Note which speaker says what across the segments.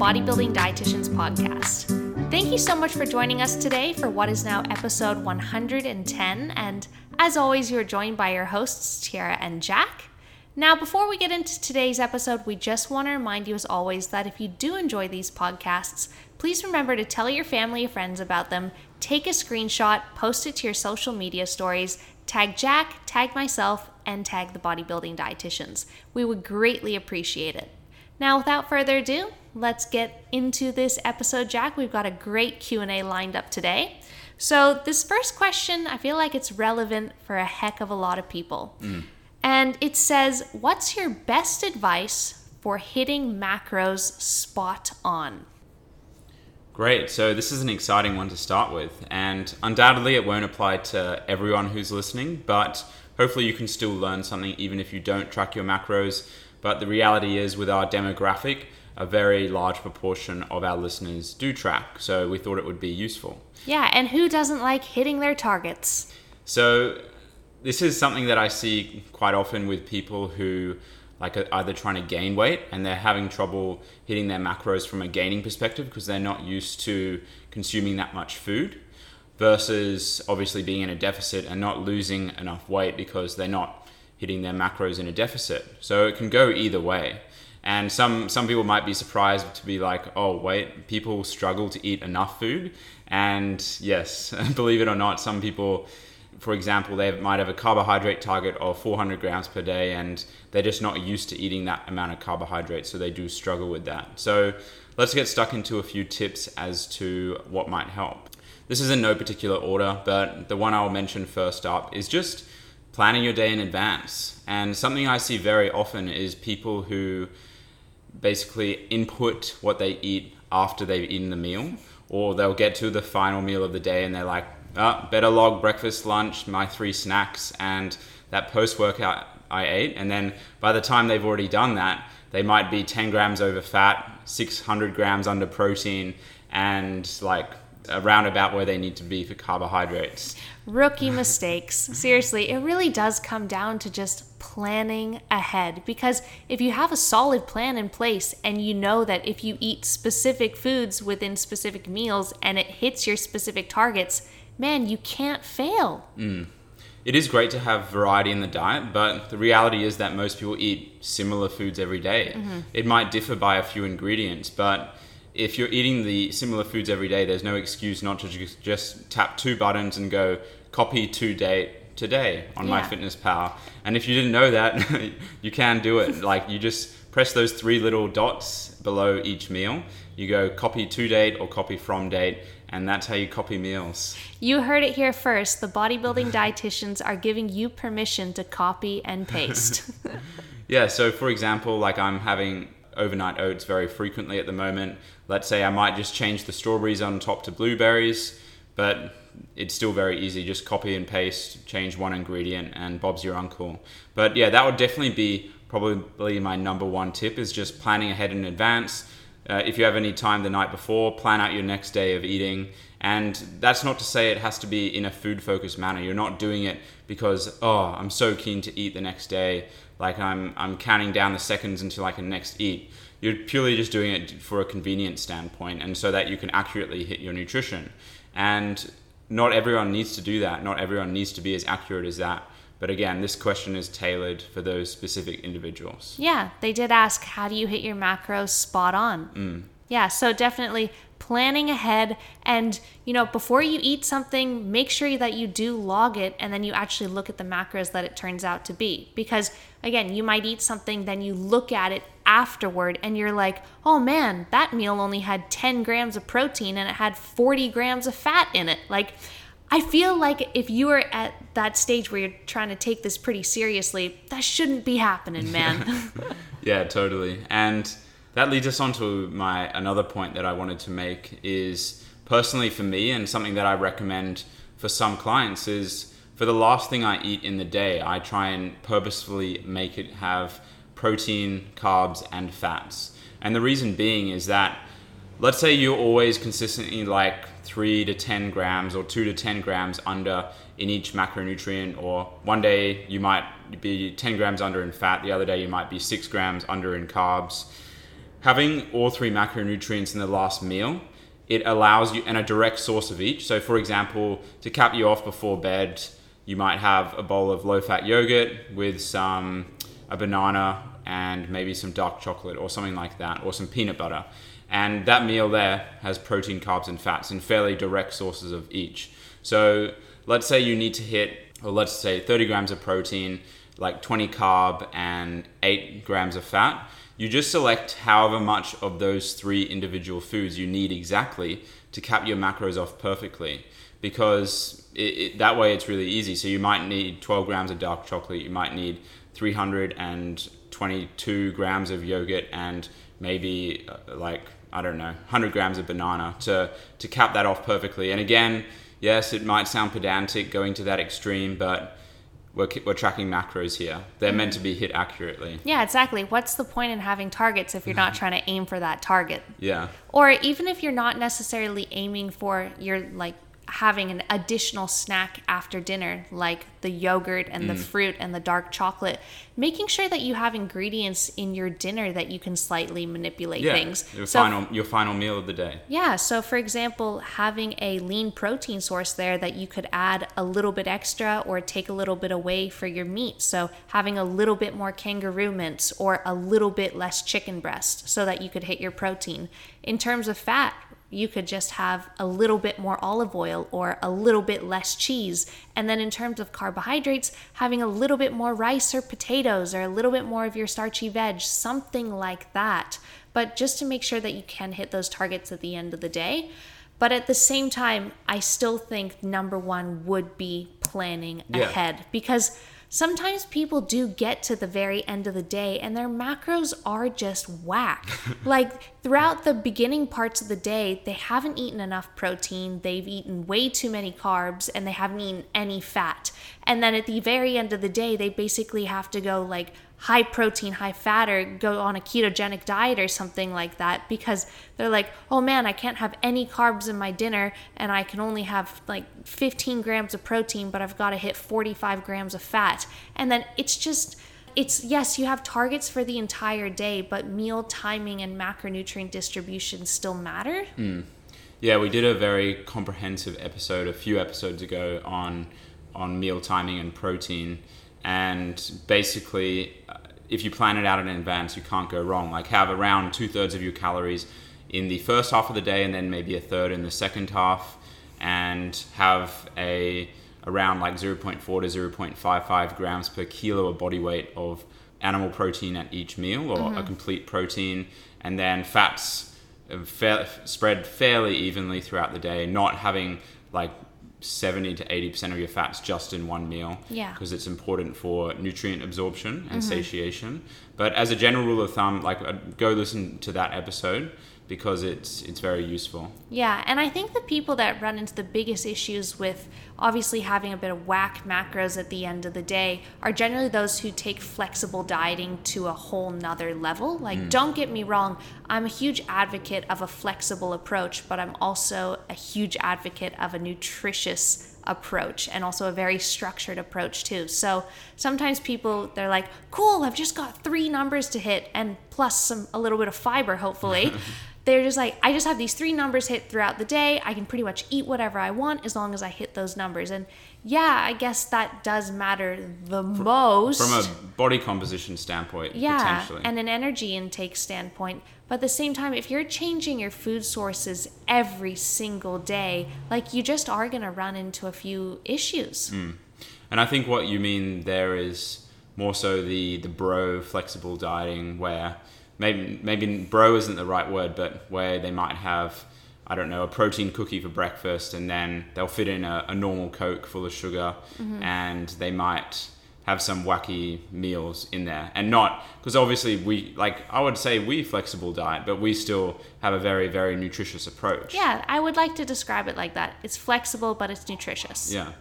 Speaker 1: Bodybuilding Dietitians podcast. Thank you so much for joining us today for what is now episode 110. And as always, you're joined by your hosts, Tyarra and Jack. Now, before we get into today's episode, we just want to remind you, as always, that if you do enjoy these podcasts, please remember to tell your family and friends about them, take a screenshot, post it to your social media stories, tag Jack, tag myself, and tag the bodybuilding dietitians. We would greatly appreciate it. Now, without further ado, let's get into this episode, Jack. We've got a great Q&A lined up today. So, this first question, I feel like it's relevant for a heck of a lot of people.
Speaker 2: Mm.
Speaker 1: And it says, "What's your best advice for hitting macros spot on?"
Speaker 2: Great. So this is an exciting one to start with, and undoubtedly it won't apply to everyone who's listening, but hopefully you can still learn something even if you don't track your macros. But the reality is, with our demographic, a very large proportion of our listeners do track, so we thought it would be useful.
Speaker 1: Yeah, and who doesn't like hitting their targets?
Speaker 2: So this is something that I see quite often with people who like are either trying to gain weight and they're having trouble hitting their macros from a gaining perspective because they're not used to consuming that much food versus obviously being in a deficit and not losing enough weight because they're not hitting their macros in a deficit. So it can go either way. And some some people might be surprised to be like, "Oh, wait, people struggle to eat enough food." And yes, believe it or not, some people for example, they might have a carbohydrate target of 400 grams per day and they're just not used to eating that amount of carbohydrates, so they do struggle with that. So let's get stuck into a few tips as to what might help. This is in no particular order, but the one I'll mention first up is just planning your day in advance. And something I see very often is people who basically input what they eat after they've eaten the meal, or they'll get to the final meal of the day and they're like, uh, better log breakfast, lunch, my three snacks, and that post workout I ate. And then by the time they've already done that, they might be 10 grams over fat, 600 grams under protein, and like around about where they need to be for carbohydrates.
Speaker 1: Rookie mistakes. Seriously, it really does come down to just planning ahead because if you have a solid plan in place and you know that if you eat specific foods within specific meals and it hits your specific targets, man, you can't fail.
Speaker 2: Mm. It is great to have variety in the diet, but the reality is that most people eat similar foods every day.
Speaker 1: Mm-hmm.
Speaker 2: It might differ by a few ingredients, but if you're eating the similar foods every day, there's no excuse not to just, just tap two buttons and go copy to date today on
Speaker 1: Yeah.
Speaker 2: MyFitnessPal. And if you didn't know that, you can do it. Like you just press those three little dots below each meal. You go copy to date or copy from date, and that's how you copy meals.
Speaker 1: You heard it here first. The bodybuilding dietitians are giving you permission to copy and paste.
Speaker 2: Yeah, so for example, like I'm having overnight oats very frequently at the moment. Let's say I might just change the strawberries on top to blueberries, but it's still very easy. Just copy and paste, change one ingredient, and Bob's your uncle. But yeah, that would definitely be probably my number one tip is just planning ahead in advance. Uh, if you have any time the night before, plan out your next day of eating. And that's not to say it has to be in a food focused manner. You're not doing it because, oh, I'm so keen to eat the next day. Like I'm, I'm counting down the seconds until I can next eat. You're purely just doing it for a convenience standpoint and so that you can accurately hit your nutrition. And not everyone needs to do that. Not everyone needs to be as accurate as that. But again, this question is tailored for those specific individuals.
Speaker 1: yeah, they did ask, how do you hit your macros spot on? Mm. Yeah, so definitely planning ahead and you know before you eat something make sure that you do log it and then you actually look at the macros that it turns out to be because again you might eat something then you look at it afterward and you're like oh man that meal only had 10 grams of protein and it had 40 grams of fat in it like I feel like if you are at that stage where you're trying to take this pretty seriously, that shouldn't be happening, man.
Speaker 2: Yeah, totally. And that leads us on to my another point that I wanted to make is personally for me and something that I recommend for some clients is for the last thing I eat in the day, I try and purposefully make it have protein, carbs, and fats. And the reason being is that let's say you're always consistently like three to 10 grams or two to 10 grams under in each macronutrient, or one day you might be 10 grams under in fat, the other day you might be six grams under in carbs. having all three macronutrients in the last meal, it allows you and a direct source of each. So, for example, to cap you off before bed, you might have a bowl of low-fat yogurt with some a banana and maybe some dark chocolate or something like that, or some peanut butter. And that meal there has protein, carbs, and fats in fairly direct sources of each. So let's say you need to hit, or let's say 30 grams of protein, like 20 carb, and 8 grams of fat. You just select however much of those three individual foods you need exactly to cap your macros off perfectly. Because it, it, that way it's really easy. So you might need 12 grams of dark chocolate, you might need 322 grams of yogurt, and maybe uh, like I don't know, 100 grams of banana to to cap that off perfectly. And again, yes, it might sound pedantic going to that extreme, but we're, we're tracking macros here. They're meant to be hit accurately.
Speaker 1: Yeah, exactly. What's the point in having targets if you're not trying to aim for that target?
Speaker 2: Yeah.
Speaker 1: Or even if you're not necessarily aiming for your like having an additional snack after dinner, like the yogurt and the mm. fruit and the dark chocolate, making sure that you have ingredients in your dinner that you can slightly manipulate
Speaker 2: Yeah.
Speaker 1: things.
Speaker 2: Your
Speaker 1: So-
Speaker 2: final your final meal of the day.
Speaker 1: yeah, so for example, having a lean protein source there that you could add a little bit extra or take a little bit away for your meat. So having a little bit more kangaroo mince or a little bit less chicken breast so that you could hit your protein. In terms of fat, you could just have a little bit more olive oil or a little bit less cheese. And then in terms of carbohydrates, having a little bit more rice or potatoes or a little bit more of your starchy veg, something like that. But just to make sure that you can hit those targets at the end of the day. But at the same time, I still think number one would be planning
Speaker 2: Yeah.
Speaker 1: ahead because sometimes people do get to the very end of the day and their macros are just whack. like throughout the beginning parts of the day, they haven't eaten enough protein, they've eaten way too many carbs, and they haven't eaten any fat. And then at the very end of the day, they basically have to go like high protein, high fat, or go on a ketogenic diet or something like that because they're like, oh man, I can't have any carbs in my dinner and I can only have like 15 grams of protein, but I've got to hit 45 grams of fat. And then it's just, it's yes, you have targets for the entire day, but meal timing and macronutrient distribution still matter.
Speaker 2: Yeah, we did a very comprehensive episode a few episodes ago on on meal timing and protein, and basically, uh, if you plan it out in advance, you can't go wrong. Like have around two thirds of your calories in the first half of the day, and then maybe a third in the second half, and have a around like 0.4 to 0.55 grams per kilo of body weight of animal protein at each meal or a mm-hmm. complete protein. And then fats fa- spread fairly evenly throughout the day not having like 70 to 80% of your fats just in one meal
Speaker 1: Yeah.
Speaker 2: because it's important for nutrient absorption and mm-hmm. satiation. But as a general rule of thumb like go listen to that episode because it's it's very useful
Speaker 1: Yeah, and I think the people that run into the biggest issues with obviously having a bit of whack macros at the end of the day are generally those who take flexible dieting to a whole nother level. Like, hmm. don't get me wrong, I'm a huge advocate of a flexible approach, but I'm also a huge advocate of a nutritious approach and also a very structured approach too. So sometimes people they're like, "Cool, I've just got 3 numbers to hit and plus some a little bit of fiber hopefully." they're just like, I just have these three numbers hit throughout the day. I can pretty much eat whatever I want as long as I hit those numbers. And yeah, I guess that does matter the most.
Speaker 2: from a body composition standpoint
Speaker 1: yeah,
Speaker 2: potentially
Speaker 1: and an energy intake standpoint. But at the same time, if you're changing your food sources every single day, like you just are going to run into a few issues. Hmm.
Speaker 2: And I think what you mean there is more so the the bro flexible dieting where maybe maybe bro isn't the right word, but where they might have I don't know a protein cookie for breakfast and then they'll fit in a, a normal Coke full of sugar mm-hmm. and they might have some wacky meals in there and not because obviously we like I would say we flexible diet, but we still have a very very nutritious approach.
Speaker 1: Yeah, I would like to describe it like that. It's flexible, but it's nutritious.
Speaker 2: Yeah.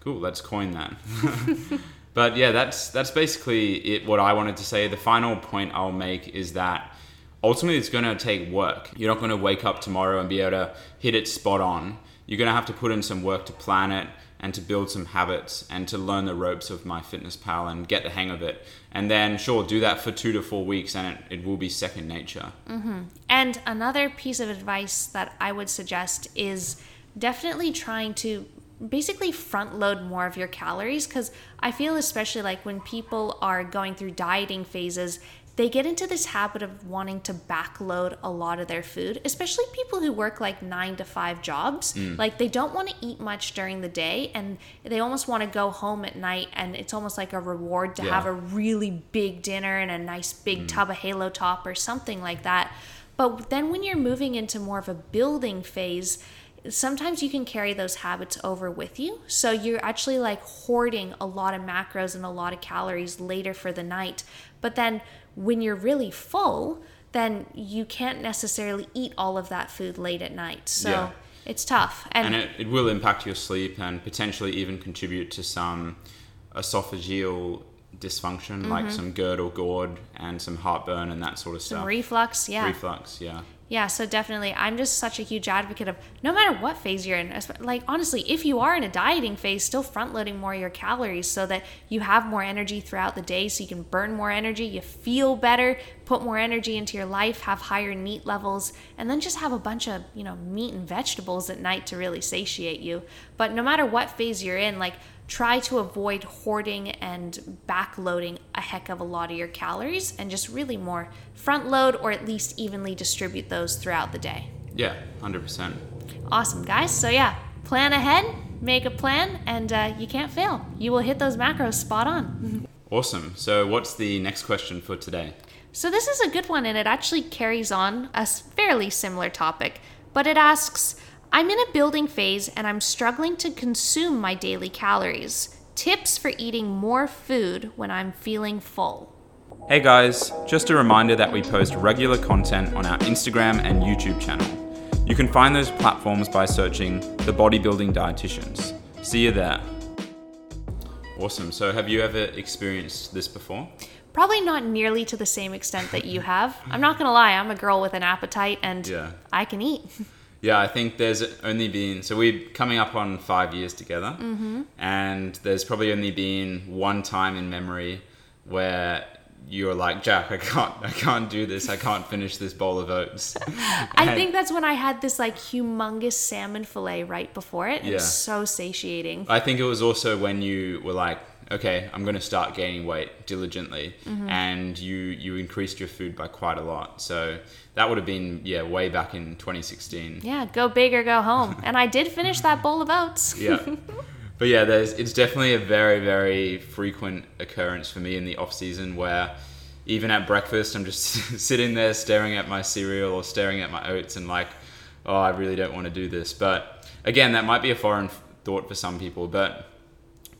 Speaker 2: Cool. Let's coin that. but yeah, that's that's basically it. What I wanted to say. The final point I'll make is that ultimately it's going to take work. You're not going to wake up tomorrow and be able to hit it spot on. you're going to have to put in some work to plan it and to build some habits and to learn the ropes of MyFitnessPal and get the hang of it. And then, sure, do that for two to four weeks and it, it will be second nature. Mm-hmm.
Speaker 1: And another piece of advice that I would suggest is definitely trying to basically front load more of your calories because I feel, especially like when people are going through dieting phases, they get into this habit of wanting to backload a lot of their food, especially people who work like nine to five jobs. Mm. Like they don't want to eat much during the day and they almost want to go home at night and it's almost like a reward to
Speaker 2: Yeah.
Speaker 1: have a really big dinner and a nice big mm. tub of Halo Top or something like that. But then when you're moving into more of a building phase, sometimes you can carry those habits over with you. So you're actually like hoarding a lot of macros and a lot of calories later for the night. But then when you're really full, then you can't necessarily eat all of that food late at night. So
Speaker 2: Yeah.
Speaker 1: it's tough. And,
Speaker 2: and it, it will impact your sleep and potentially even contribute to some esophageal dysfunction like mm-hmm. some GERD or GORD and some heartburn and that sort of stuff.
Speaker 1: some
Speaker 2: stuff.
Speaker 1: reflux, yeah.
Speaker 2: Reflux, yeah.
Speaker 1: Yeah, so definitely, I'm just such a huge advocate of no matter what phase you're in. Like, honestly, if you are in a dieting phase, still front loading more of your calories so that you have more energy throughout the day so you can burn more energy, you feel better, put more energy into your life, have higher NEAT levels, and then just have a bunch of, you know, meat and vegetables at night to really satiate you. But no matter what phase you're in, like, try to avoid hoarding and backloading a heck of a lot of your calories and just really more front load or at least evenly distribute those throughout the day.
Speaker 2: Yeah, 100%.
Speaker 1: Awesome, guys. So, yeah, plan ahead, make a plan, and uh, you can't fail. You will hit those macros spot on.
Speaker 2: Awesome. So, what's the next question for today?
Speaker 1: So, this is a good one, and it actually carries on a fairly similar topic, but it asks I'm in a building phase and I'm struggling to consume my daily calories. Tips for eating more food when I'm feeling full.
Speaker 2: Hey guys, just a reminder that we post regular content on our Instagram and YouTube channel. You can find those platforms by searching The Bodybuilding Dietitians. See you there. Awesome. So, have you ever experienced this before?
Speaker 1: Probably not nearly to the same extent that you have. I'm not gonna lie, I'm a girl with an appetite and
Speaker 2: Yeah.
Speaker 1: I can eat.
Speaker 2: Yeah, I think there's only been so we're coming up on five years together, mm-hmm. and there's probably only been one time in memory where you're like, Jack, I can't, I can't do this. I can't finish this bowl of oats.
Speaker 1: I think that's when I had this like humongous salmon fillet right before it. It
Speaker 2: Yeah.
Speaker 1: was so satiating.
Speaker 2: I think it was also when you were like, okay, I'm going to start gaining weight diligently, mm-hmm. and you you increased your food by quite a lot. So that would have been yeah, way back in 2016.
Speaker 1: Yeah, go big or go home. and I did finish that bowl of oats.
Speaker 2: yeah. But yeah, there's it's definitely a very very frequent occurrence for me in the off season where even at breakfast I'm just sitting there staring at my cereal or staring at my oats and like, oh, I really don't want to do this. But again, that might be a foreign thought for some people, but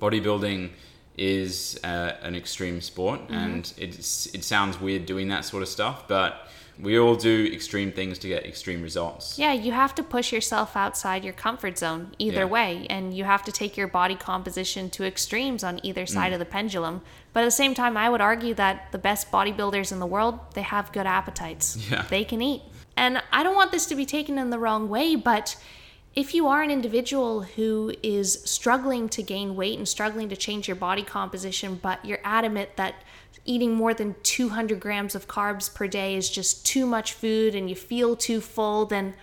Speaker 2: bodybuilding is uh, an extreme sport and it's it sounds weird doing that sort of stuff, but we all do extreme things to get extreme results.
Speaker 1: Yeah, you have to push yourself outside your comfort zone either
Speaker 2: Yeah.
Speaker 1: way, and you have to take your body composition to extremes on either side
Speaker 2: Mm.
Speaker 1: of the pendulum. But at the same time, I would argue that the best bodybuilders in the world, they have good appetites.
Speaker 2: Yeah.
Speaker 1: They can eat. And I don't want this to be taken in the wrong way, but if you are an individual who is struggling to gain weight and struggling to change your body composition, but you're adamant that eating more than 200 grams of carbs per day is just too much food and you feel too full, then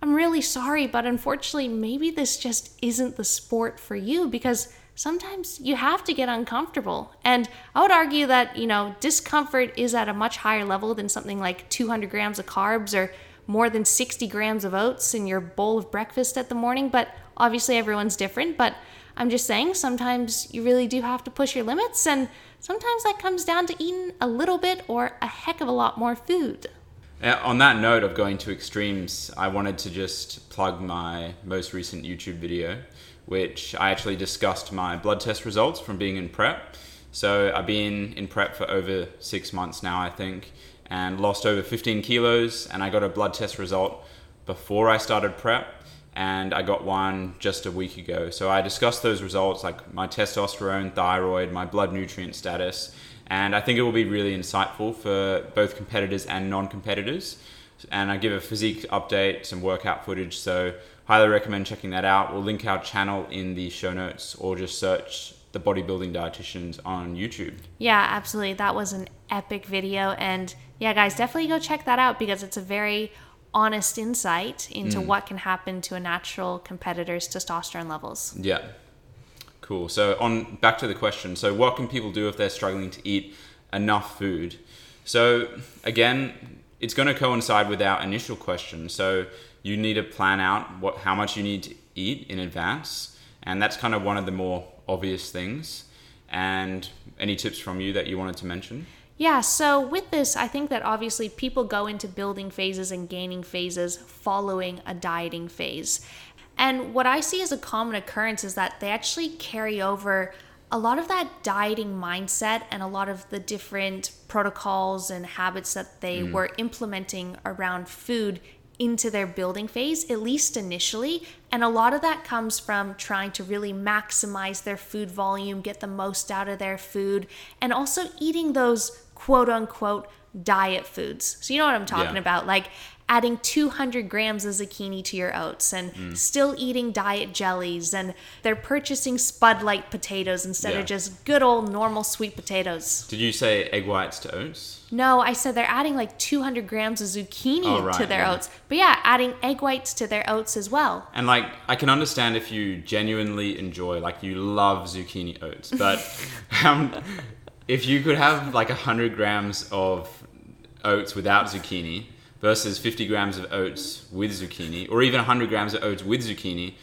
Speaker 1: I'm really sorry, but unfortunately, maybe this just isn't the sport for you because sometimes you have to get uncomfortable. And I would argue that, you know, discomfort is at a much higher level than something like 200 grams of carbs or more than 60 grams of oats in your bowl of breakfast at the morning. But obviously, everyone's different. But I'm just saying, sometimes you really do have to push your limits. And sometimes that comes down to eating a little bit or a heck of a lot more food.
Speaker 2: Uh, On that note of going to extremes, I wanted to just plug my most recent YouTube video, which I actually discussed my blood test results from being in prep. So I've been in prep for over six months now, I think, and lost over 15 kilos. And I got a blood test result before I started prep, and I got one just a week ago. So I discussed those results, like my testosterone, thyroid, my blood nutrient status, and I think it will be really insightful for both competitors and non-competitors. And I give a physique update, some workout footage, so highly recommend checking that out. We'll link our channel in the show notes or just search the bodybuilding dietitians on YouTube.
Speaker 1: Yeah, absolutely. That was an epic video. And yeah, guys, definitely go check that out because it's a very honest insight into mm. what can happen to a natural competitor's testosterone levels.
Speaker 2: Yeah. Cool. So on back to the question. So what can people do if they're struggling to eat enough food? So again, it's going to coincide with our initial question. So you need to plan out what how much you need to eat in advance, and that's kind of one of the more obvious things. And any tips from you that you wanted to mention?
Speaker 1: Yeah, so with this, I think that obviously people go into building phases and gaining phases following a dieting phase. And what I see as a common occurrence is that they actually carry over a lot of that dieting mindset and a lot of the different protocols and habits that they mm. were implementing around food into their building phase, at least initially. And a lot of that comes from trying to really maximize their food volume, get the most out of their food, and also eating those quote unquote diet foods. So, you know what I'm talking
Speaker 2: Yeah.
Speaker 1: about? Like adding 200 grams of zucchini to your oats and
Speaker 2: Mm.
Speaker 1: still eating diet jellies. And they're purchasing Spud Lite potatoes instead
Speaker 2: Yeah.
Speaker 1: of just good old normal sweet potatoes.
Speaker 2: Did you say egg whites to oats?
Speaker 1: No, I said they're adding like 200 grams of zucchini
Speaker 2: Oh,
Speaker 1: to their
Speaker 2: yeah.
Speaker 1: oats. But yeah, adding egg whites to their oats as well.
Speaker 2: And like, I can understand if you genuinely enjoy, like, you love zucchini oats, but um, if you could have like 100 grams of oats without zucchini versus 50 grams of oats with zucchini, or even 100 grams of oats with zucchini,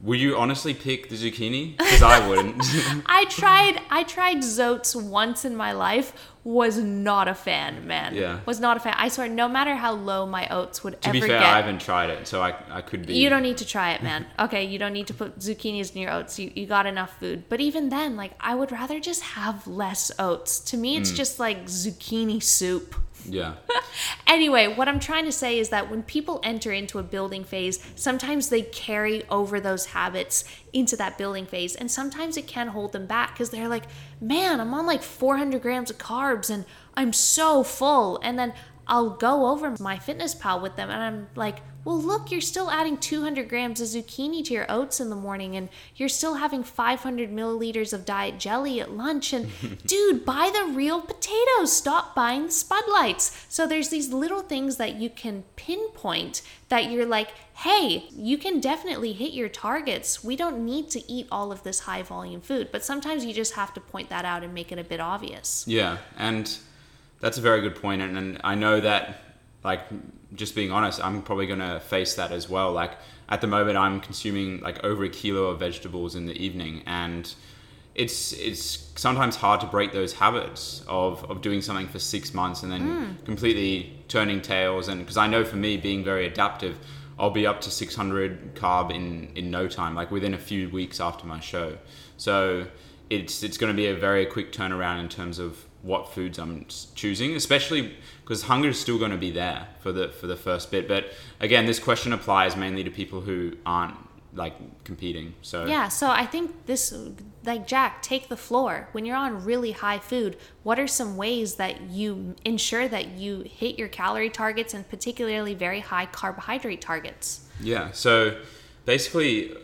Speaker 2: would you honestly pick the zucchini? Because I wouldn't.
Speaker 1: I tried I tried Zotes once in my life, was not a fan, man.
Speaker 2: Yeah.
Speaker 1: Was not a fan. I swear no matter how low my oats would
Speaker 2: to
Speaker 1: ever
Speaker 2: be fair,
Speaker 1: get.
Speaker 2: I haven't tried it, so I, I could be.
Speaker 1: You don't need to try it, man. Okay, you don't need to put zucchinis in your oats. You, you got enough food. But even then, like, I would rather just have less oats. To me,
Speaker 2: Mm.
Speaker 1: it's just like zucchini soup.
Speaker 2: Yeah.
Speaker 1: Anyway, what I'm trying to say is that when people enter into a building phase, sometimes they carry over those habits into that building phase, and sometimes it can hold them back because they're like, man, I'm on like 400 grams of carbs and I'm so full. And then I'll go over MyFitnessPal with them and I'm like, well, look, you're still adding 200 grams of zucchini to your oats in the morning, and you're still having 500 milliliters of diet jelly at lunch. And dude, buy the real potatoes. Stop buying the Spud Lites. So there's these little things that you can pinpoint that you're like, hey, you can definitely hit your targets. We don't need to eat all of this high volume food, but sometimes you just have to point that out and make it a bit obvious.
Speaker 2: Yeah, and that's a very good point, and, and I know that, like, just being honest, I'm probably gonna face that as well. Like, at the moment, I'm consuming like over a kilo of vegetables in the evening, and it's it's sometimes hard to break those habits of, of doing something for six months and then mm. completely turning tails. And because I know for me, being very adaptive, I'll be up to 600 carb in in no time, like within a few weeks after my show. So it's it's going to be a very quick turnaround in terms of what foods I'm choosing, especially because hunger is still going to be there for the for the first bit. But again, this question applies mainly to people who aren't like competing. So
Speaker 1: Yeah, so I think this, like Jack, take the floor. When you're on really high food, what are some ways that you ensure that you hit your calorie targets and particularly very high carbohydrate targets?
Speaker 2: Yeah. So basically,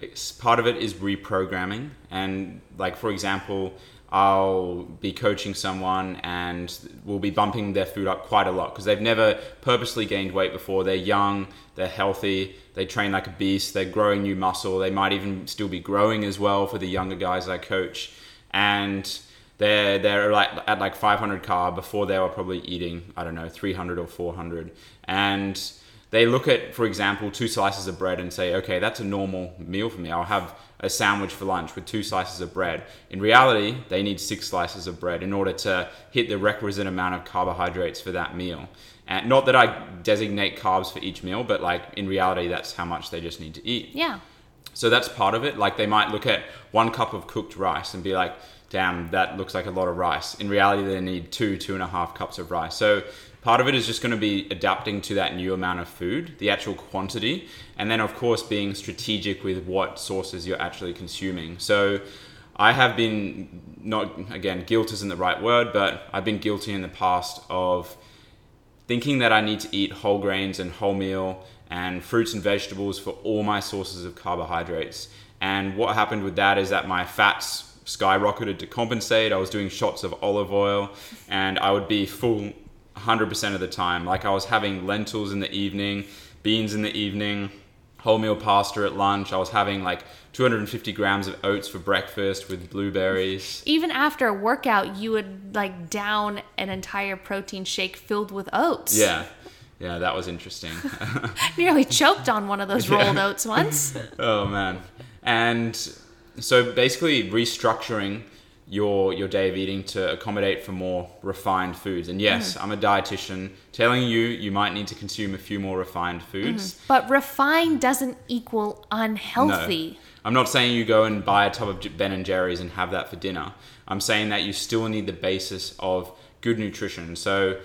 Speaker 2: it's, part of it is reprogramming, and like for example, I'll be coaching someone and we'll be bumping their food up quite a lot because they've never purposely gained weight before. They're young, they're healthy, they train like a beast, they're growing new muscle. They might even still be growing as well for the younger guys I coach, and they're they're like at like 500 carb before they were probably eating I don't know 300 or 400, and they look at, for example, two slices of bread and say, okay, that's a normal meal for me. I'll have a sandwich for lunch with two slices of bread. In reality, they need six slices of bread in order to hit the requisite amount of carbohydrates for that meal. And not that I designate carbs for each meal, but like in reality, that's how much they just need to eat.
Speaker 1: Yeah.
Speaker 2: So that's part of it. Like they might look at one cup of cooked rice and be like, damn, that looks like a lot of rice. In reality, they need two, two and a half cups of rice. So part of it is just going to be adapting to that new amount of food, the actual quantity, and then of course being strategic with what sources you're actually consuming. So I have been not again guilt isn't the right word, but I've been guilty in the past of thinking that I need to eat whole grains and wholemeal and fruits and vegetables for all my sources of carbohydrates. And what happened with that is that my fats skyrocketed to compensate. I was doing shots of olive oil and I would be full 100% of the time. Like I was having lentils in the evening, beans in the evening, wholemeal pasta at lunch. I was having like 250 grams of oats for breakfast with blueberries.
Speaker 1: Even after a workout, you would like down an entire protein shake filled with oats.
Speaker 2: Yeah. Yeah, that was interesting.
Speaker 1: Nearly choked on one of those rolled oats once.
Speaker 2: oh man. And so basically restructuring your your day of eating to accommodate for more refined foods. And yes,
Speaker 1: Mm.
Speaker 2: I'm a dietitian telling you you might need to consume a few more refined foods.
Speaker 1: But refined doesn't equal unhealthy. No.
Speaker 2: I'm not saying you go and buy a tub of Ben and Jerry's and have that for dinner. I'm saying that you still need the basis of good nutrition. So,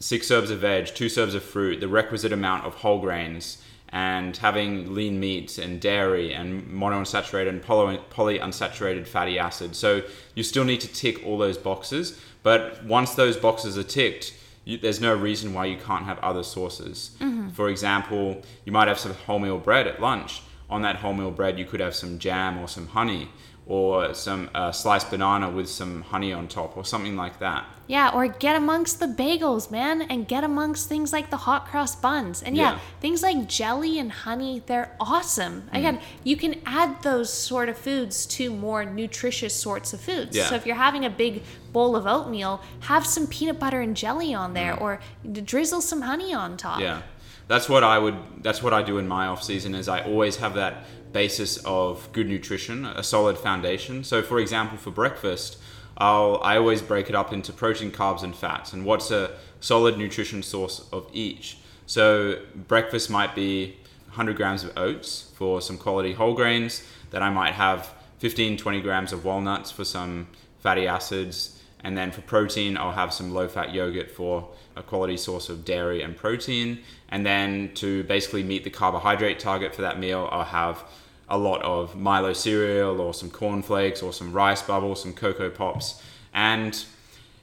Speaker 2: six serves of veg, two serves of fruit, the requisite amount of whole grains, and having lean meats and dairy and monounsaturated and poly- polyunsaturated fatty acids. So, you still need to tick all those boxes. But once those boxes are ticked, you, there's no reason why you can't have other sources. Mm-hmm. For example, you might have some wholemeal bread at lunch. On that wholemeal bread, you could have some jam or some honey, or some uh, sliced banana with some honey on top, or something like that.
Speaker 1: Yeah, or get amongst the bagels, man, and get amongst things like the hot cross buns. And yeah,
Speaker 2: Yeah.
Speaker 1: things like jelly and honey, they're awesome.
Speaker 2: Mm.
Speaker 1: Again, you can add those sort of foods to more nutritious sorts of foods.
Speaker 2: Yeah.
Speaker 1: So if you're having a big bowl of oatmeal, have some peanut butter and jelly on there, or drizzle some honey on top.
Speaker 2: Mm. Yeah, that's what I would. That's what I do in my off season. Is I always have that basis of good nutrition, a solid foundation. So, for example, for breakfast, I'll I always break it up into protein, carbs, and fats, and what's a solid nutrition source of each. So, breakfast might be 100 grams of oats for some quality whole grains. Then I might have 15, 20 grams of walnuts for some fatty acids. And then for protein, I'll have some low fat yogurt for a quality source of dairy and protein. And then to basically meet the carbohydrate target for that meal, I'll have a lot of Milo cereal or some cornflakes or some rice bubbles, some Cocoa Pops. And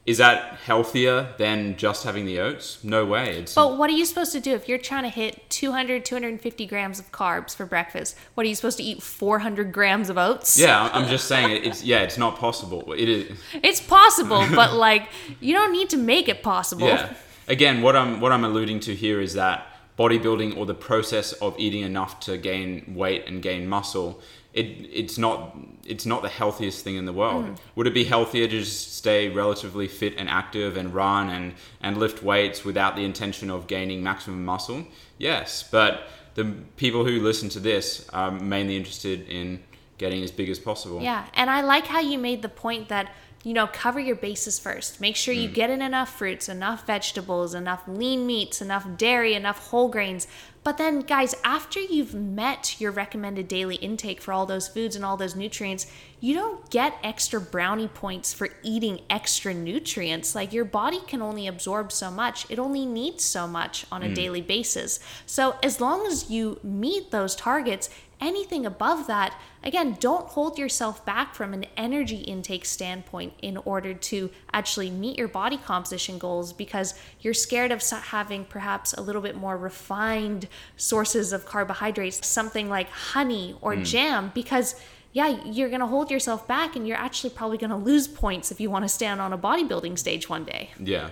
Speaker 2: is that healthier than just having the oats? No way. It's
Speaker 1: But what are you supposed to do if you're trying to hit 200, 250 grams of carbs for breakfast? What are you supposed to eat? 400 grams of oats?
Speaker 2: yeah, I'm just saying it's yeah, it's not possible. It is
Speaker 1: It's possible, but like, you don't need to make it possible.
Speaker 2: Yeah. Again, what I'm what I'm alluding to here is that bodybuilding or the process of eating enough to gain weight and gain muscle, it it's not it's not the healthiest thing in the world. Mm. Would it be healthier to just stay relatively fit and active and run and and lift weights without the intention of gaining maximum muscle? Yes, but the people who listen to this are mainly interested in getting as big as possible.
Speaker 1: Yeah, and I like how you made the point that you know cover your bases first. Make sure you mm. get in enough fruits, enough vegetables, enough lean meats, enough dairy, enough whole grains. But then, guys, after you've met your recommended daily intake for all those foods and all those nutrients, you don't get extra brownie points for eating extra nutrients. Like your body can only absorb so much, it only needs so much on a mm. daily basis. So, as long as you meet those targets, anything above that, again, don't hold yourself back from an energy intake standpoint in order to actually meet your body composition goals because you're scared of having perhaps a little bit more refined sources of carbohydrates, something like honey or hmm. jam, because yeah, you're going to hold yourself back and you're actually probably going to lose points if you want to stand on a bodybuilding stage one day.
Speaker 2: Yeah.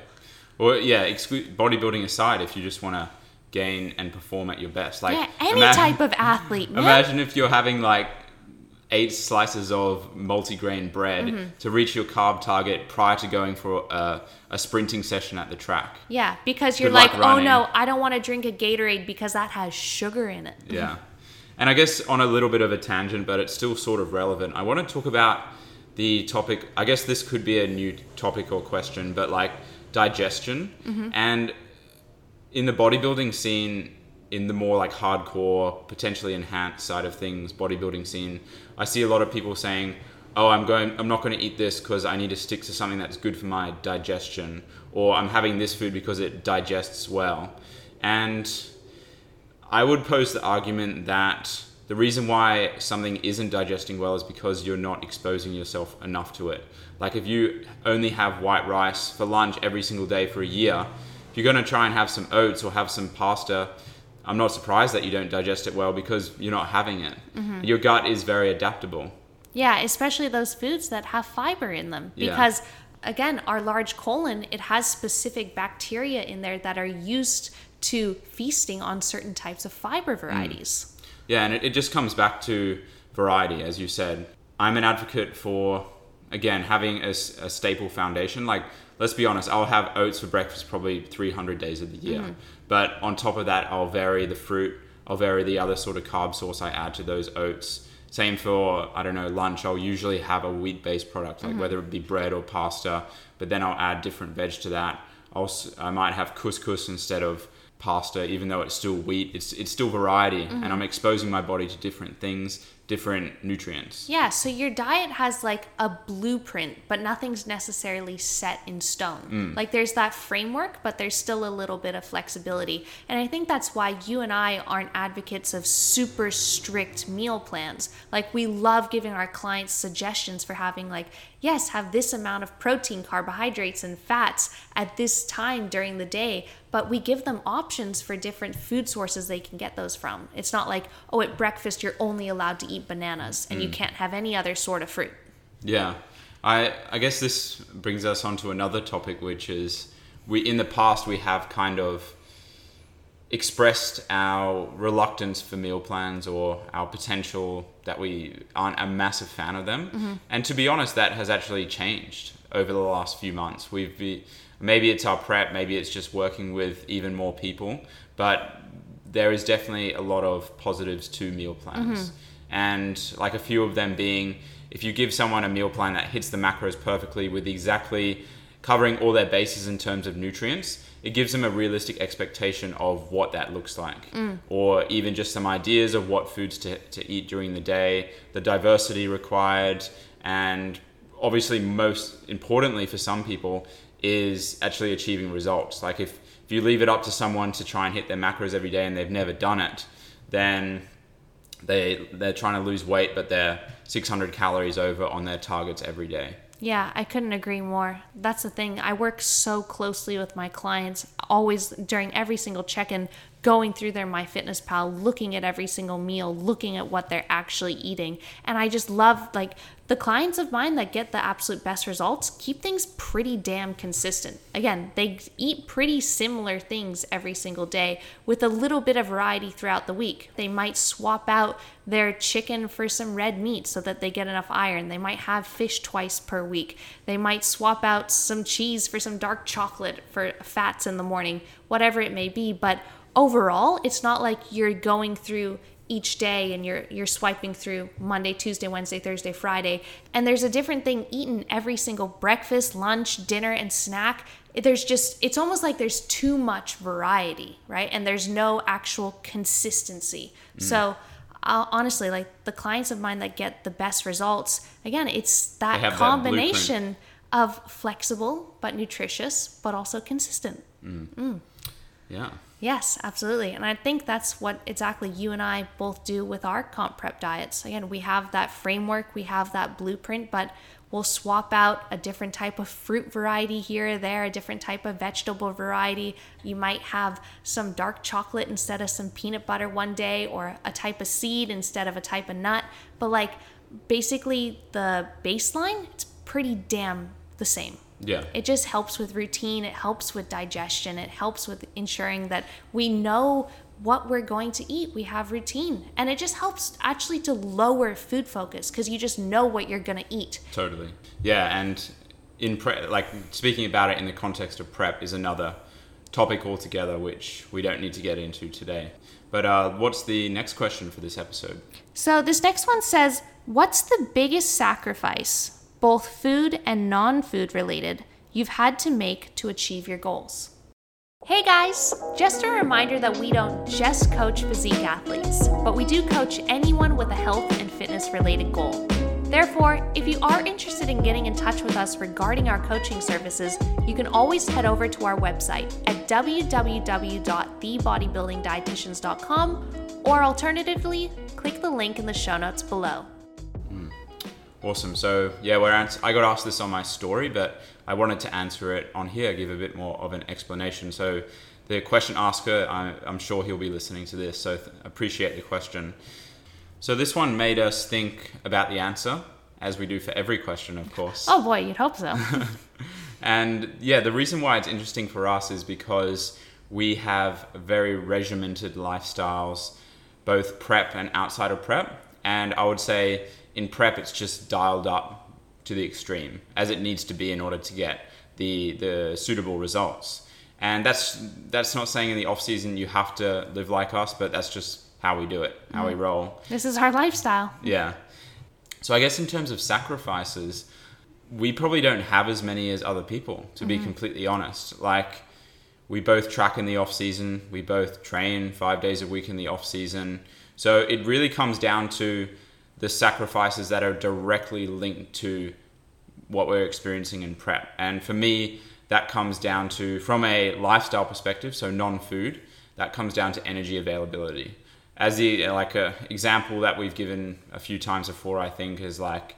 Speaker 2: Well, yeah. Exclu- bodybuilding aside, if you just want to gain and perform at your best, like
Speaker 1: yeah, any
Speaker 2: ima-
Speaker 1: type of athlete.
Speaker 2: Imagine if you're having like eight slices of multigrain bread
Speaker 1: Mm-hmm.
Speaker 2: to reach your carb target prior to going for a, a sprinting session at the track.
Speaker 1: Yeah, because you're
Speaker 2: Good
Speaker 1: like, oh no, I don't want to drink a Gatorade because that has sugar in it.
Speaker 2: Yeah. And I guess on a little bit of a tangent, but it's still sort of relevant, I want to talk about the topic. I guess this could be a new topic or question, but like digestion. And in the bodybuilding scene, in the more like hardcore, potentially enhanced side of things, bodybuilding scene, I see a lot of people saying, "Oh, I'm going. I'm not going to eat this because I need to stick to something that's good for my digestion, or I'm having this food because it digests well." And I would pose the argument that the reason why something isn't digesting well is because you're not exposing yourself enough to it. Like if you only have white rice for lunch every single day for a year, if you're going to try and have some oats or have some pasta, I'm not surprised that you don't digest it well because you're not having it.
Speaker 1: Mm-hmm.
Speaker 2: Your gut is very adaptable.
Speaker 1: Yeah, especially those foods that have fiber in them.
Speaker 2: Yeah.
Speaker 1: Because again, our large colon, it has specific bacteria in there that are used to feasting on certain types of fiber varieties.
Speaker 2: Yeah, and it, it just comes back to variety, as you said. I'm an advocate for, again, having a staple foundation. Like, let's be honest, I'll have oats for breakfast probably 300 days of the year. Mm-hmm. But on top of that, I'll vary the fruit, I'll vary the other sort of carb source I add to those oats. Same for, I don't know, lunch. I'll usually have a wheat based product, like mm-hmm. whether it be bread or pasta, but then I'll add different veg to that. I'll, I might have couscous instead of pasta, even though it's still wheat. It's, it's still variety, and mm-hmm. I'm exposing my body to different things, different nutrients.
Speaker 1: Yeah, so your diet has like a blueprint, but nothing's necessarily set in stone. Mm. Like there's that framework, but there's still a little bit of flexibility. And I think that's why you and I aren't advocates of super strict meal plans. Like we love giving our clients suggestions for having like yes, have this amount of protein, carbohydrates and fats at this time during the day, but we give them options for different food sources they can get those from. It's not like, oh, at breakfast you're only allowed to eat bananas and you mm. can't have any other sort of fruit.
Speaker 2: Yeah, I I guess this brings us on to another topic, which is we in the past we have kind of expressed our reluctance for meal plans or our potential that we aren't a massive fan of them. Mm-hmm. And to be honest, that has actually changed over the last few months. We've be, maybe it's our prep, maybe it's just working with even more people, but there is definitely a lot of positives to meal plans. Mm-hmm. And like a few of them being if you give someone a meal plan that hits the macros perfectly with exactly covering all their bases in terms of nutrients, it gives them a realistic expectation of what that looks like. Mm. Or even just some ideas of what foods to, to eat during the day, the diversity required, and obviously, most importantly for some people, is actually achieving results. Like if, if you leave it up to someone to try and hit their macros every day and they've never done it, then they they're trying to lose weight but they're 600 calories over on their targets every day.
Speaker 1: Yeah, I couldn't agree more. That's the thing. I work so closely with my clients, always during every single check in, going through their MyFitnessPal, looking at every single meal, looking at what they're actually eating. And I just love, like, the clients of mine that get the absolute best results keep things pretty damn consistent. Again, they eat pretty similar things every single day with a little bit of variety throughout the week. They might swap out their chicken for some red meat so that they get enough iron. They might have fish twice per week. They might swap out some cheese for some dark chocolate for fats in the morning, whatever it may be. But overall, it's not like you're going through each day and you're you're swiping through Monday, Tuesday, Wednesday, Thursday, Friday, and there's a different thing eaten every single breakfast, lunch, dinner and snack. There's just it's almost like there's too much variety, right? And there's no actual consistency. Mm. So I'll, honestly, like the clients of mine that get the best results, again, it's that
Speaker 2: have that
Speaker 1: combination of flexible but nutritious, but also consistent. Mm. Mm.
Speaker 2: Yeah.
Speaker 1: Yes, absolutely. And I think that's what exactly you and I both do with our comp prep diets. Again, we have that framework, we have that blueprint, but we'll swap out a different type of fruit variety here or there, a different type of vegetable variety. You might have some dark chocolate instead of some peanut butter one day, or a type of seed instead of a type of nut. But like basically, the baseline, it's pretty damn the same.
Speaker 2: Yeah.
Speaker 1: It just helps with routine, it helps with digestion, it helps with ensuring that we know what we're going to eat. We have routine. And it just helps actually to lower food focus because you just know what you're going to eat.
Speaker 2: Totally. Yeah, and in prep, like speaking about it in the context of prep is another topic altogether, which we don't need to get into today. But uh, what's the next question for this episode?
Speaker 1: So this next one says, What's the biggest sacrifice, both food and non food related, you've had to make to achieve your goals? Hey guys! Just a reminder that we don't just coach physique athletes, but we do coach anyone with a health and fitness related goal. Therefore, if you are interested in getting in touch with us regarding our coaching services, you can always head over to our website at www.thebodybuildingdietitians.com or alternatively, click the link in the show notes below.
Speaker 2: Awesome. So yeah, we're ans- I got asked this on my story, but I wanted to answer it on here, give a bit more of an explanation. So the question asker, I, I'm sure he'll be listening to this, so th- appreciate the question. So this one made us think about the answer, as we do for every question, of course.
Speaker 1: Oh boy, you'd hope so.
Speaker 2: And yeah, the reason why it's interesting for us is because we have very regimented lifestyles, both prep and outside of prep. And I would say in prep, it's just dialed up to the extreme as it needs to be in order to get the, the suitable results. And that's that's not saying in the off season you have to live like us, but that's just how we do it, how we mm. roll.
Speaker 1: this is our lifestyle.
Speaker 2: Yeah. So I guess in terms of sacrifices, we probably don't have as many as other people, to be mm-hmm. completely honest. Like we both track in the off season, we both train five days a week in the off season. So it really comes down to the sacrifices that are directly linked to what we're experiencing in prep. And for me, that comes down to from a lifestyle perspective, so non-food, that comes down to energy availability. As the like a example that we've given a few times before, I think is like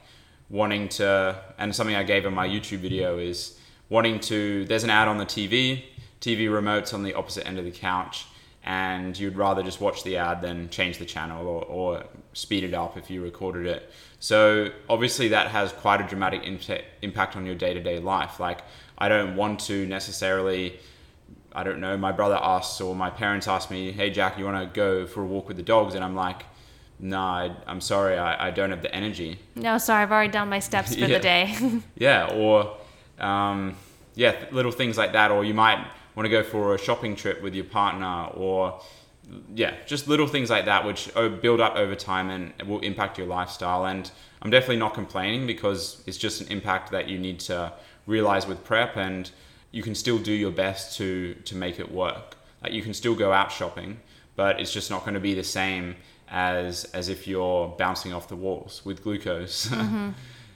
Speaker 2: wanting to, and something I gave in my YouTube video is wanting to. There's an ad on the TV, TV remote's on the opposite end of the couch, and you'd rather just watch the ad than change the channel or, or speed it up if you recorded it. So obviously that has quite a dramatic impa- impact on your day-to-day life. Like I don't want to necessarily I don't know, my brother asks or my parents ask me, hey, Jack, you want to go for a walk with the dogs? And I'm like, nah, I, I'm sorry, I, I don't have the energy.
Speaker 1: No, sorry, I've already done my steps for
Speaker 2: Yeah.
Speaker 1: the day.
Speaker 2: Yeah, or um, yeah, little things like that. Or you might want to go for a shopping trip with your partner, or yeah, just little things like that, which oh, build up over time and will impact your lifestyle. And I'm definitely not complaining because it's just an impact that you need to realize with prep, and you can still do your best to to make it work. Like you can still go out shopping, but it's just not going to be the same as as if you're bouncing off the walls with glucose. Mm-hmm.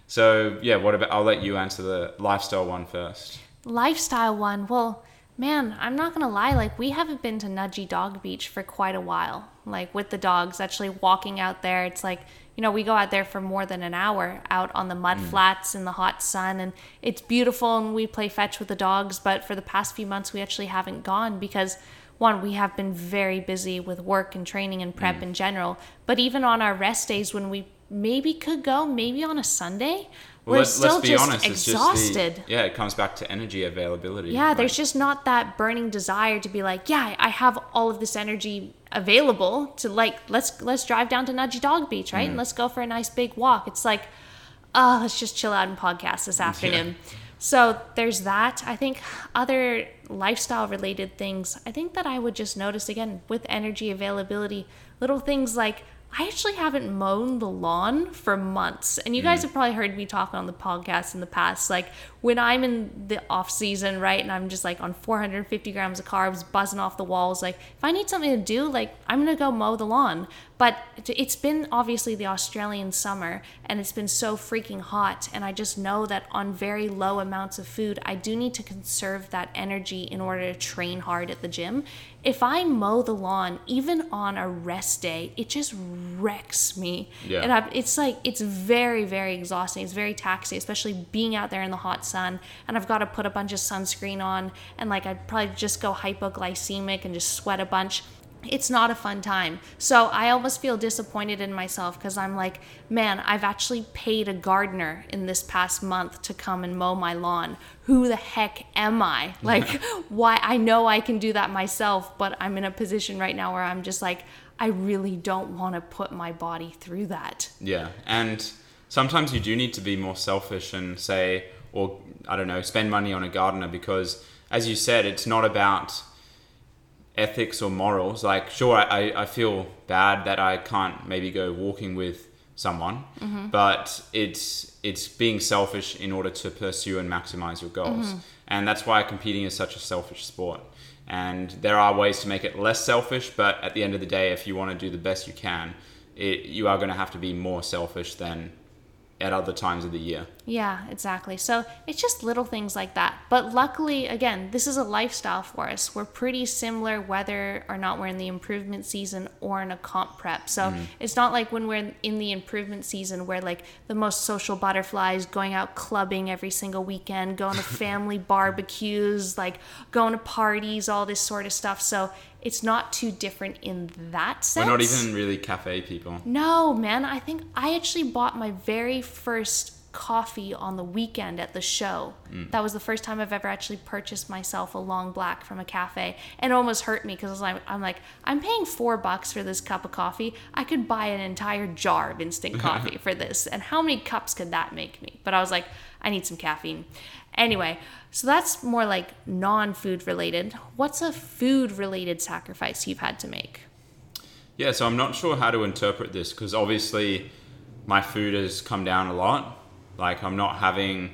Speaker 2: So yeah, what about? I'll let you answer the lifestyle one first.
Speaker 1: lifestyle one. Well, man, I'm not gonna lie. Like we haven't been to Nudgee Dog Beach for quite a while. Like with the dogs, actually walking out there. It's like you know we go out there for more than an hour out on the mud mm. flats in the hot sun, and it's beautiful. And we play fetch with the dogs. But for the past few months, we actually haven't gone because. One, we have been very busy with work and training and prep mm. in general. But even on our rest days, when we maybe could go, maybe on a Sunday, we're
Speaker 2: let's,
Speaker 1: still just
Speaker 2: honest.
Speaker 1: exhausted.
Speaker 2: It's just the, yeah, it comes back to energy availability.
Speaker 1: Yeah,
Speaker 2: Like,
Speaker 1: there's just not that burning desire to be like, yeah, I have all of this energy available to like let's let's drive down to Nudgee Dog Beach, right? And let's go for a nice big walk. It's like, oh, let's just chill out and podcast this afternoon. So there's that. I think other lifestyle related things, I think that I would just notice again with energy availability, little things like I actually haven't mown the lawn for months. And you guys mm. have probably heard me talk on the podcast in the past. Like when I'm in the off season, right, and I'm just like on 450 grams of carbs, buzzing off the walls, like if I need something to do, like I'm gonna go mow the lawn. But it- it's been obviously the Australian summer and it's been so freaking hot. And I just know that on very low amounts of food, I do need to conserve that energy in order to train hard at the gym. If I mow the lawn, even on a rest day, it just wrecks me.
Speaker 2: Yeah.
Speaker 1: And I, it's like, it's very, very exhausting. It's very taxing, especially being out there in the hot sun. And I've got to put a bunch of sunscreen on. And like, I'd probably just go hypoglycemic and just sweat a bunch it's not a fun time. So I almost feel disappointed in myself because I'm like, man, I've actually paid a gardener in this past month to come and mow my lawn. Who the heck am I? Like, why? I know I can do that myself, but I'm in a position right now where I'm just like, I really don't want to put my body through that.
Speaker 2: Yeah, and sometimes you do need to be more selfish and say, or I don't know, spend money on a gardener because, as you said, it's not about ethics or morals. Like, sure, I, I feel bad that I can't maybe go walking with someone, mm-hmm. but it's it's being selfish in order to pursue and maximize your goals, mm-hmm. and that's why competing is such a selfish sport. And there are ways to make it less selfish, but at the end of the day, if you want to do the best you can, it, you are going to have to be more selfish than at other times of the year.
Speaker 1: Yeah, exactly. So it's just little things like that. But luckily, again, this is a lifestyle for us. We're pretty similar whether or not we're in the improvement season or in a comp prep. So
Speaker 2: Mm.
Speaker 1: it's not like when we're in the improvement season, we're like the most social butterflies, going out clubbing every single weekend, going to family barbecues, like going to parties, all this sort of stuff. So it's not too different in that sense.
Speaker 2: We're not even really cafe people.
Speaker 1: No, man. I think I actually bought my very first coffee on the weekend at the show. Mm. That was the first time I've ever actually purchased myself a long black from a cafe, and it almost hurt me because I'm, I'm like, I'm paying four bucks for this cup of coffee. I could buy an entire jar of instant coffee for this, and how many cups could that make me? But I was like, I need some caffeine. Anyway, so that's more like non-food related. What's a food related sacrifice you've had to make?
Speaker 2: Yeah, so I'm not sure how to interpret this because obviously my food has come down a lot. Like I'm not having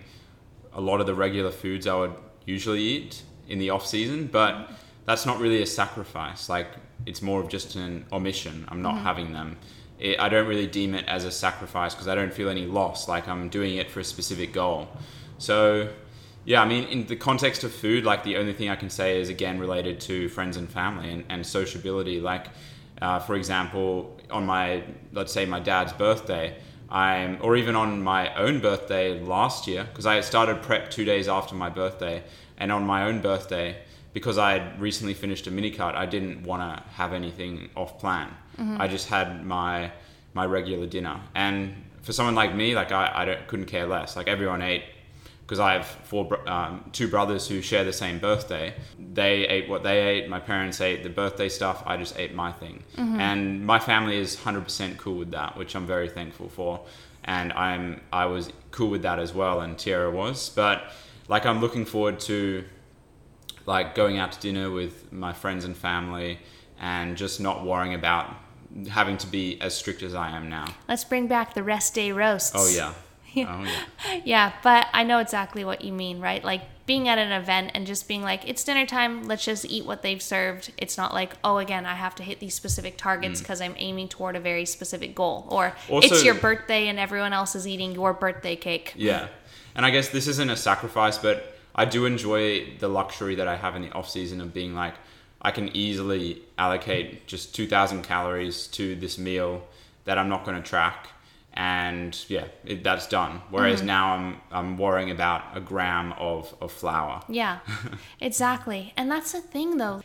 Speaker 2: a lot of the regular foods I would usually eat in the off season, but that's not really a sacrifice. Like it's more of just an omission. I'm not mm-hmm. having them. It, I don't really deem it as a sacrifice because I don't feel any loss. Like I'm doing it for a specific goal. So yeah, I mean, in the context of food, like the only thing I can say is again related to friends and family and, and sociability. Like, uh, for example, on my, let's say my dad's birthday, I'm, or even on my own birthday last year, because I had started prep two days after my birthday, and on my own birthday, because I had recently finished a mini cut, I didn't want to have anything off plan. I just had my my regular dinner, and for someone like me, like I, I don't, couldn't care less. Like everyone ate because I have four, um, two brothers who share the same birthday. They ate what they ate. My parents ate the birthday stuff. I just ate my thing, and my family is hundred percent cool with that, which I'm very thankful for. And I'm I was cool with that as well, and Tyarra was. But like I'm looking forward to like going out to dinner with my friends and family, and just not worrying about having to be as strict as I am now.
Speaker 1: Let's bring back the rest day roasts.
Speaker 2: Oh yeah. Oh yeah.
Speaker 1: Yeah, but I know exactly what you mean, right? Like being at an event and just being like, it's dinner time, let's just eat what they've served. It's not like, oh, again, I have to hit these specific targets because I'm aiming toward a very specific goal. Or it's
Speaker 2: Mm.
Speaker 1: Your birthday and everyone else is eating your birthday cake.
Speaker 2: Yeah. And I guess this isn't a sacrifice, but I do enjoy the luxury that I have in the off season of being like, I can easily allocate just 2,000 calories to this meal that I'm not going to track. And yeah, it, that's done. Whereas mm-hmm. now I'm, I'm worrying about a gram of, of flour.
Speaker 1: Yeah, exactly. And that's the thing, though.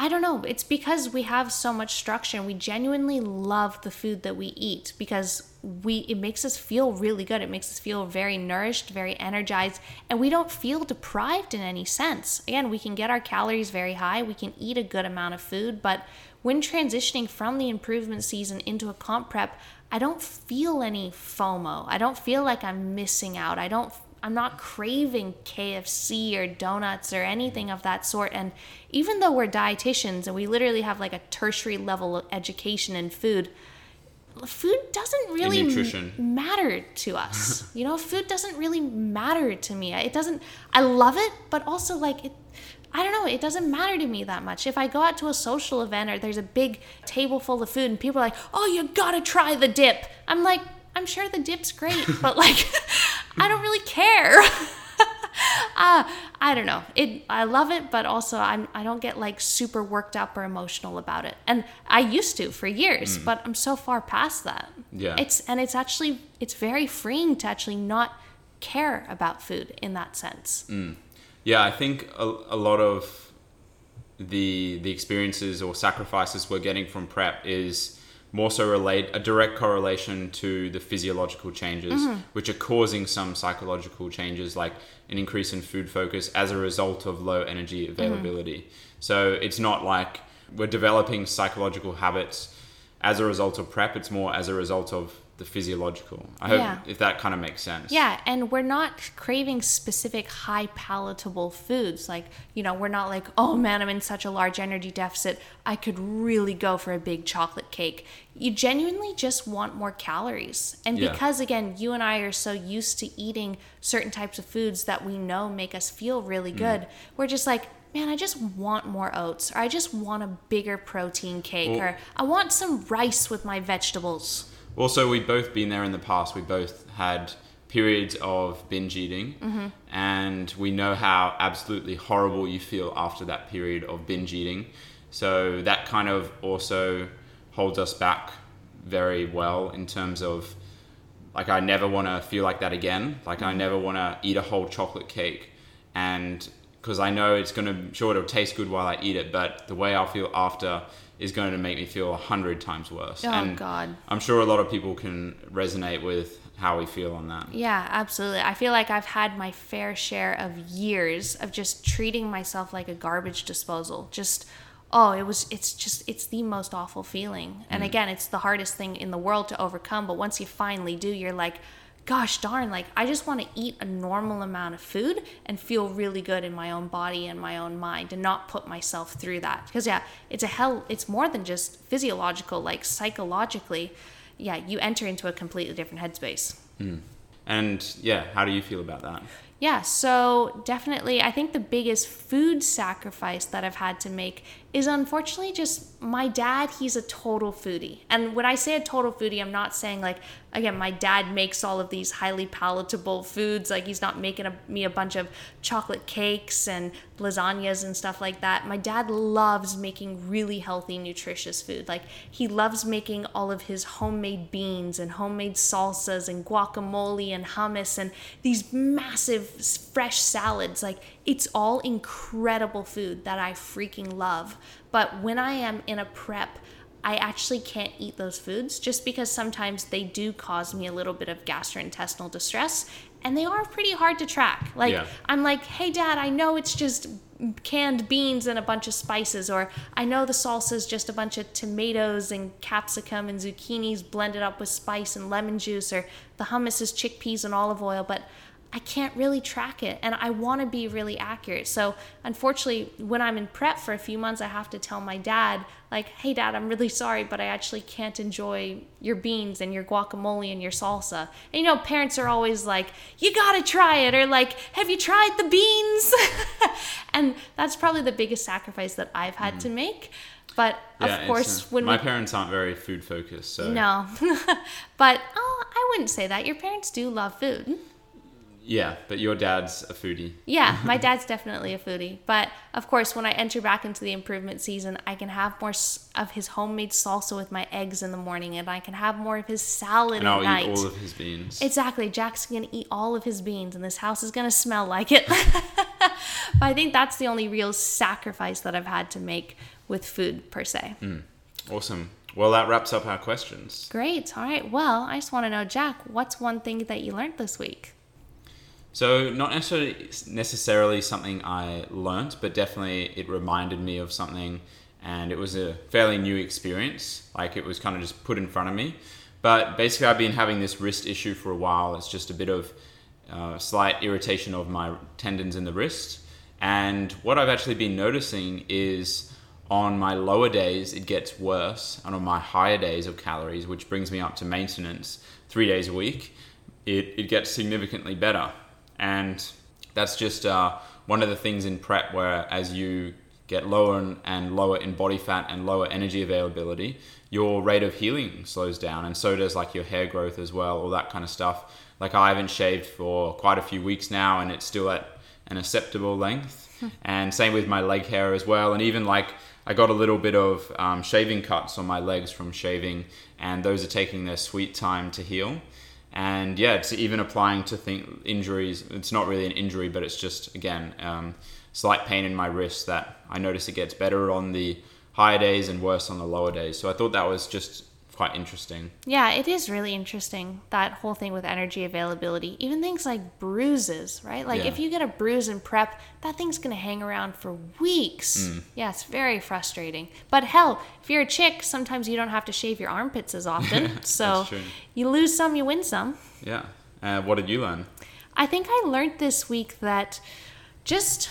Speaker 1: I don't know. It's because we have so much structure and we genuinely love the food that we eat because we it makes us feel really good. It makes us feel very nourished, very energized, and we don't feel deprived in any sense. Again, we can get our calories very high, we can eat a good amount of food, but when transitioning from the improvement season into a comp prep, I don't feel any FOMO. I don't feel like I'm missing out. I don't I'm not craving KFC or donuts or anything of that sort. And even though we're dietitians and we literally have like a tertiary level of education in food, food doesn't really m- matter to us. you know, food doesn't really matter to me. It doesn't, I love it, but also like it, I don't know, it doesn't matter to me that much. If I go out to a social event or there's a big table full of food and people are like, oh, you gotta try the dip, I'm like, I'm sure the dip's great, but like, I don't really care. uh, I don't know. It I love it, but also I'm I don't get like super worked up or emotional about it. And I used to for years, but I'm so far past that.
Speaker 2: Yeah.
Speaker 1: It's and it's actually it's very freeing to actually not care about food in that sense.
Speaker 2: Yeah, I think a, a lot of the the experiences or sacrifices we're getting from prep is more so relate a direct correlation to the physiological changes mm-hmm. which are causing some psychological changes like an increase in food focus as a result of low energy mm-hmm. availability. So it's not like we're developing psychological habits as a result of prep, it's more as a result of the physiological. I hope
Speaker 1: Yeah.
Speaker 2: if that kind of makes sense.
Speaker 1: Yeah, and we're not craving specific high palatable foods. Like, you know, we're not like, oh man, I'm in such a large energy deficit. I could really go for a big chocolate cake. You genuinely just want more calories. And
Speaker 2: Yeah.
Speaker 1: because, again, you and I are so used to eating certain types of foods that we know make us feel really mm. good, we're just like, man, I just want more oats, or I just want a bigger protein cake,
Speaker 2: Well-
Speaker 1: or I want some rice with my vegetables.
Speaker 2: Also we've both been there in the past. We both had periods of binge eating,
Speaker 1: Mm-hmm.
Speaker 2: and we know how absolutely horrible you feel after that period of binge eating. So that kind of also holds us back very well in terms of like I never want to feel like that again. Like I never want to eat a whole chocolate cake, and because I know it's gonna sure it'll taste good while I eat it, but the way I'll feel after is going to make me feel a hundred times worse.
Speaker 1: Oh,
Speaker 2: and
Speaker 1: God.
Speaker 2: I'm sure a lot of people can resonate with how we feel on that.
Speaker 1: Yeah, absolutely. I feel like I've had my fair share of years of just treating myself like a garbage disposal. Just oh, it was it's just it's the most awful feeling. And mm. again, it's the hardest thing in the world to overcome, but once you finally do, you're like gosh darn, like I just want to eat a normal amount of food and feel really good in my own body and my own mind and not put myself through that. Because yeah, it's a hell it's more than just physiological, like psychologically, yeah, you enter into a completely different headspace. Hmm.
Speaker 2: And yeah, how do you feel about that?
Speaker 1: Yeah, so definitely, I think the biggest food sacrifice that I've had to make is unfortunately just my dad. He's a total foodie. And when I say a total foodie, I'm not saying like, again, my dad makes all of these highly palatable foods. Like, he's not making a, me a bunch of chocolate cakes and lasagnas and stuff like that. My dad loves making really healthy, nutritious food. Like, he loves making all of his homemade beans and homemade salsas and guacamole and hummus and these massive fresh salads. Like, it's all incredible food that I freaking love. But when I am in a prep, I actually can't eat those foods just because sometimes they do cause me a little bit of gastrointestinal distress and they are pretty hard to track. Like,
Speaker 2: Yeah.
Speaker 1: I'm like, hey, dad, I know it's just canned beans and a bunch of spices, or I know the salsa is just a bunch of tomatoes and capsicum and zucchinis blended up with spice and lemon juice, or the hummus is chickpeas and olive oil, but I can't really track it and I want to be really accurate. So, unfortunately, when I'm in prep for a few months, I have to tell my dad, like, hey, dad, I'm really sorry, but I actually can't enjoy your beans and your guacamole and your salsa. And you know, parents are always like, you gotta try it, or like, have you tried the beans? and that's probably the biggest sacrifice that I've had mm-hmm. to make. But
Speaker 2: Yeah,
Speaker 1: of course, when
Speaker 2: my
Speaker 1: we
Speaker 2: parents aren't very food focused, so
Speaker 1: no, but oh, I wouldn't say that. Your parents do love food.
Speaker 2: Yeah. But your dad's a foodie.
Speaker 1: Yeah, my dad's definitely a foodie. But of course, when I enter back into the improvement season, I can have more of his homemade salsa with my eggs in the morning, and I can have more of his salad
Speaker 2: And
Speaker 1: at
Speaker 2: I'll
Speaker 1: night.
Speaker 2: eat all of his beans.
Speaker 1: Exactly. Jack's going to eat all of his beans, and this house is going to smell like it. but I think that's the only real sacrifice that I've had to make with food, per se.
Speaker 2: Mm. awesome. Well, that wraps up our questions.
Speaker 1: Great. All right. Well, I just want to know, Jack, what's one thing that you learned this week?
Speaker 2: So, not necessarily necessarily something I learnt, but definitely it reminded me of something, and it was a fairly new experience. Like it was kind of just put in front of me. But basically, I've been having this wrist issue for a while. It's just a bit of uh, slight irritation of my tendons in the wrist. And what I've actually been noticing is on my lower days, it gets worse. And on my higher days of calories, which brings me up to maintenance three days a week, it, it gets significantly better. And that's just uh, one of the things in prep where as you get lower and, and lower in body fat and lower energy availability, your rate of healing slows down. And so does like your hair growth as well, all that kind of stuff. Like I haven't shaved for quite a few weeks now and it's still at an acceptable length. and same with my leg hair as well. And even like I got a little bit of um, shaving cuts on my legs from shaving, and those are taking their sweet time to heal. And yeah, it's even applying to think injuries. It's not really an injury, but it's just again um, slight pain in my wrist that I notice it gets better on the higher days and worse on the lower days. So I thought that was just quite interesting.
Speaker 1: Yeah, it is really interesting that whole thing with energy availability. Even things like bruises, right? Like
Speaker 2: Yeah.
Speaker 1: if you get a bruise in prep, that thing's gonna hang around for weeks.
Speaker 2: Mm.
Speaker 1: Yeah, it's very frustrating. But hell, if you're a chick, sometimes you don't have to shave your armpits as often. so you lose some, you win some.
Speaker 2: Yeah. Uh, what did you learn?
Speaker 1: I think I learned this week that just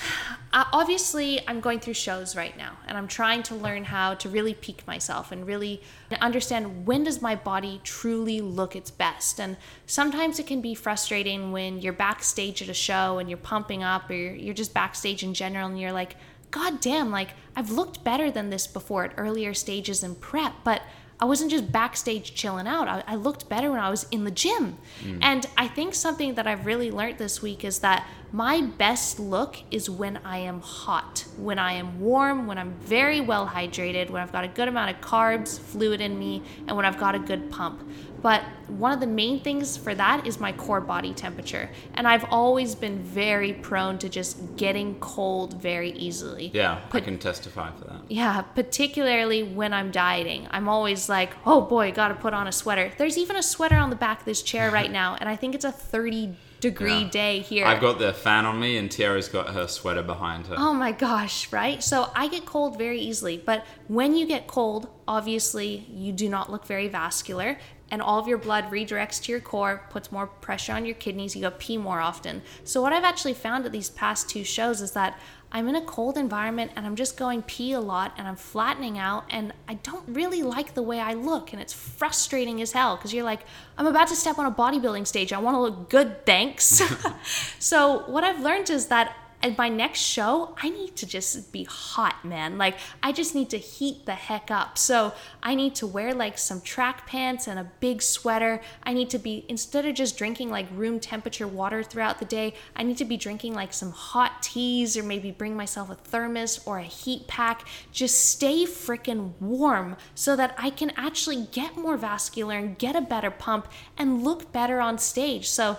Speaker 1: uh, obviously I'm going through shows right now and I'm trying to learn how to really peak myself and really understand when does my body truly look its best. And sometimes it can be frustrating when you're backstage at a show and you're pumping up or you're, you're just backstage in general and you're like god damn like I've looked better than this before at earlier stages in prep. But I wasn't just backstage chilling out. I, I looked better when I was in the gym. Mm. And I think something that I've really learned this week is that my best look is when I am hot, when I am warm, when I'm very well hydrated, when I've got a good amount of carbs, fluid in me, and when I've got a good pump. But one of the main things for that is my core body temperature. And I've always been very prone to just getting cold very easily.
Speaker 2: Yeah, I can testify for that.
Speaker 1: Yeah, particularly when I'm dieting. I'm always like, oh boy, gotta put on a sweater. There's even a sweater on the back of this chair right now, and I think it's a 30 degree
Speaker 2: Yeah.
Speaker 1: day here.
Speaker 2: I've got the fan on me, and Tyarra's got her sweater behind her.
Speaker 1: Oh my gosh, right? So I get cold very easily, but when you get cold, obviously you do not look very vascular, and all of your blood redirects to your core, puts more pressure on your kidneys, you go pee more often. So, what I've actually found at these past two shows is that I'm in a cold environment and I'm just going pee a lot and I'm flattening out, and I don't really like the way I look, and it's frustrating as hell because you're like, I'm about to step on a bodybuilding stage, I wanna look good, thanks. so, what I've learned is that at my next show, I need to just be hot, man. Like, I just need to heat the heck up. So, I need to wear like some track pants and a big sweater. I need to be, instead of just drinking like room temperature water throughout the day, I need to be drinking like some hot teas or maybe bring myself a thermos or a heat pack. Just stay freaking warm so that I can actually get more vascular and get a better pump and look better on stage. So,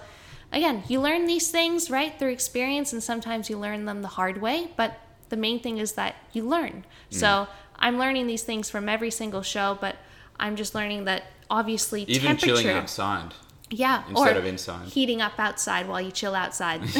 Speaker 1: again, you learn these things, right, through experience, and sometimes you learn them the hard way, but the main thing is that you learn. Mm-hmm. So I'm learning these things from every single show, but I'm just learning that obviously
Speaker 2: Even
Speaker 1: temperature.
Speaker 2: chilling outside.
Speaker 1: Yeah,
Speaker 2: instead
Speaker 1: or
Speaker 2: of inside.
Speaker 1: heating up outside while you chill outside.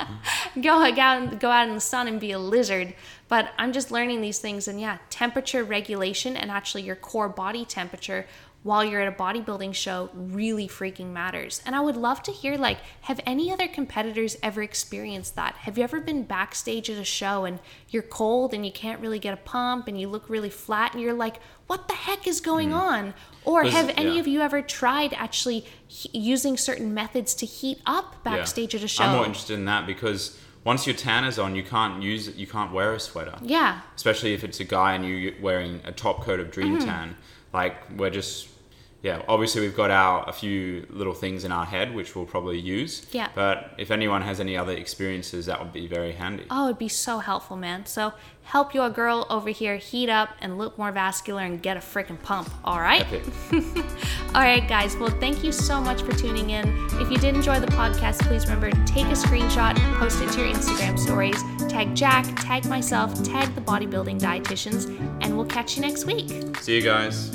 Speaker 1: Mm-hmm. go go out go out in the sun and be a lizard. But I'm just learning these things, and yeah, temperature regulation and actually your core body temperature while you're at a bodybuilding show really freaking matters. And I would love to hear like, have any other competitors ever experienced that? Have you ever been backstage at a show and you're cold and you can't really get a pump and you look really flat and you're like, what the heck is going on? Or have any
Speaker 2: yeah.
Speaker 1: of you ever tried actually he- using certain methods to heat up
Speaker 2: Yeah.
Speaker 1: backstage at a show?
Speaker 2: I'm more interested in that because once your tan is on, you can't use it. You can't wear a sweater.
Speaker 1: yeah,
Speaker 2: especially if it's a guy and you're wearing a top coat of dream
Speaker 1: Mm-hmm.
Speaker 2: tan like we're just yeah obviously we've got our a few little things in our head which we'll probably use
Speaker 1: Yeah.
Speaker 2: but if anyone has any other experiences that would be very handy
Speaker 1: Oh, it'd be so helpful, man. So help your girl over here heat up and look more vascular and get a freaking pump. All right. All right, guys. Well, thank you so much for tuning in. If you did enjoy the podcast, please remember to take a screenshot, post it to your Instagram stories, tag Jack, tag myself, tag the bodybuilding dietitians, and we'll catch you next week.
Speaker 2: see you guys